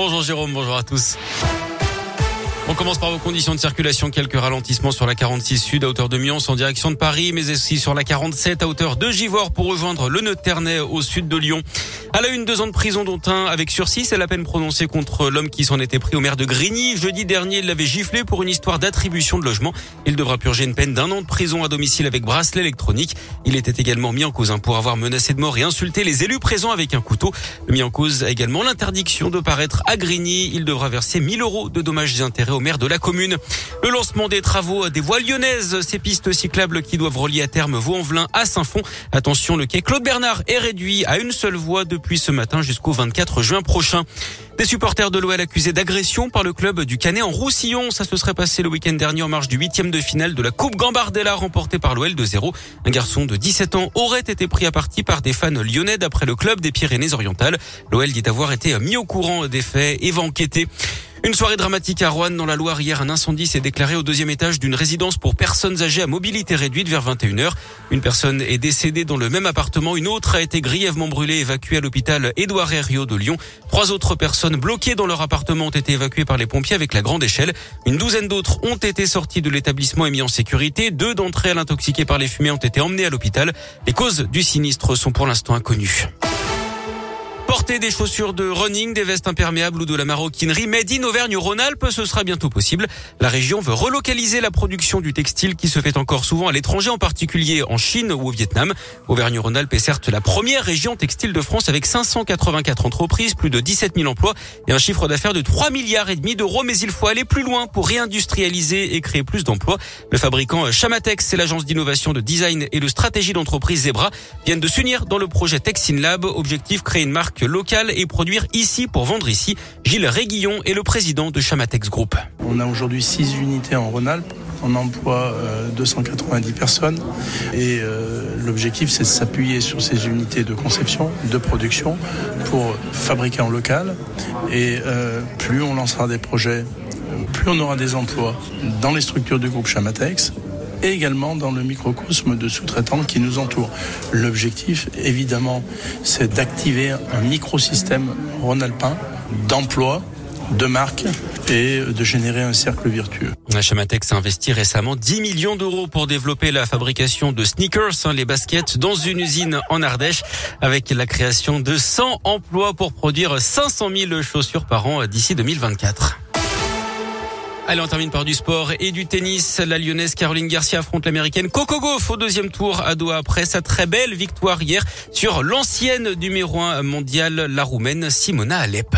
Bonjour Jérôme, bonjour à tous. On commence par vos conditions de circulation. Quelques ralentissements sur la 46 Sud à hauteur de Mions en direction de Paris, mais aussi sur la 47 à hauteur de Givors pour rejoindre le Ternay au sud de Lyon. À la une, deux ans de prison dont un avec sursis. C'est la peine prononcée contre l'homme qui s'en était pris au maire de Grigny. Jeudi dernier, il l'avait giflé pour une histoire d'attribution de logement. Il devra purger une peine d'un an de prison à domicile avec bracelet électronique. Il était également mis en cause hein, pour avoir menacé de mort et insulté les élus présents avec un couteau. Mis en cause également l'interdiction de paraître à Grigny. Il devra verser 1000 euros de dommages et intérêts au maire de la commune. Le lancement des travaux des voies lyonnaises, ces pistes cyclables qui doivent relier à terme Vaux-en-Velin à Saint-Fond. Attention, le quai Claude Bernard est réduit à une seule voie de depuis ce matin jusqu'au 24 juin prochain. Des supporters de l'OL accusés d'agression par le club du Canet en Roussillon. Ça se serait passé le week-end dernier en marge du huitième de finale de la Coupe Gambardella remportée par l'OL de 0. Un garçon de 17 ans aurait été pris à partie par des fans lyonnais d'après le club des Pyrénées-Orientales. L'OL dit avoir été mis au courant des faits et va enquêter. Une soirée dramatique à Rouen dans la Loire. Hier, un incendie s'est déclaré au deuxième étage d'une résidence pour personnes âgées à mobilité réduite vers 21h. Une personne est décédée dans le même appartement. Une autre a été grièvement brûlée, évacuée à l'hôpital Édouard Herriot de Lyon. Trois autres personnes bloquées dans leur appartement ont été évacuées par les pompiers avec la grande échelle. Une douzaine d'autres ont été sorties de l'établissement et mis en sécurité. Deux d'entre elles intoxiquées par les fumées ont été emmenées à l'hôpital. Les causes du sinistre sont pour l'instant inconnues. Porter des chaussures de running, des vestes imperméables ou de la maroquinerie made in Auvergne-Rhône-Alpes, ce sera bientôt possible. La région veut relocaliser la production du textile qui se fait encore souvent à l'étranger, en particulier en Chine ou au Vietnam. Auvergne-Rhône-Alpes est certes la première région textile de France avec 584 entreprises, plus de 17 000 emplois et un chiffre d'affaires de 3 milliards et demi d'euros. Mais il faut aller plus loin pour réindustrialiser et créer plus d'emplois. Le fabricant Chamatex et l'agence d'innovation de design et de stratégie d'entreprise Zebra viennent de s'unir dans le projet Texin Lab. Objectif créer une marque local et produire ici pour vendre ici. Gilles Réguillon est le président de Chamatex Group. On a aujourd'hui 6 unités en Rhône-Alpes. On emploie 290 personnes et euh, l'objectif c'est de s'appuyer sur ces unités de conception, de production pour fabriquer en local et euh, plus on lancera des projets, plus on aura des emplois dans les structures du groupe Chamatex et également dans le microcosme de sous-traitants qui nous entourent. L'objectif, évidemment, c'est d'activer un microsystème rhône-alpin d'emploi de marque et de générer un cercle vertueux. Chamatex a investi récemment 10 millions d'euros pour développer la fabrication de sneakers, hein, les baskets, dans une usine en Ardèche, avec la création de 100 emplois pour produire 500 000 chaussures par an d'ici 2024. Allez, on termine par du sport et du tennis. La lyonnaise Caroline Garcia affronte l'américaine Coco Gauff au deuxième tour à Doha après sa très belle victoire hier sur l'ancienne numéro 1 mondiale, la roumaine Simona Alep.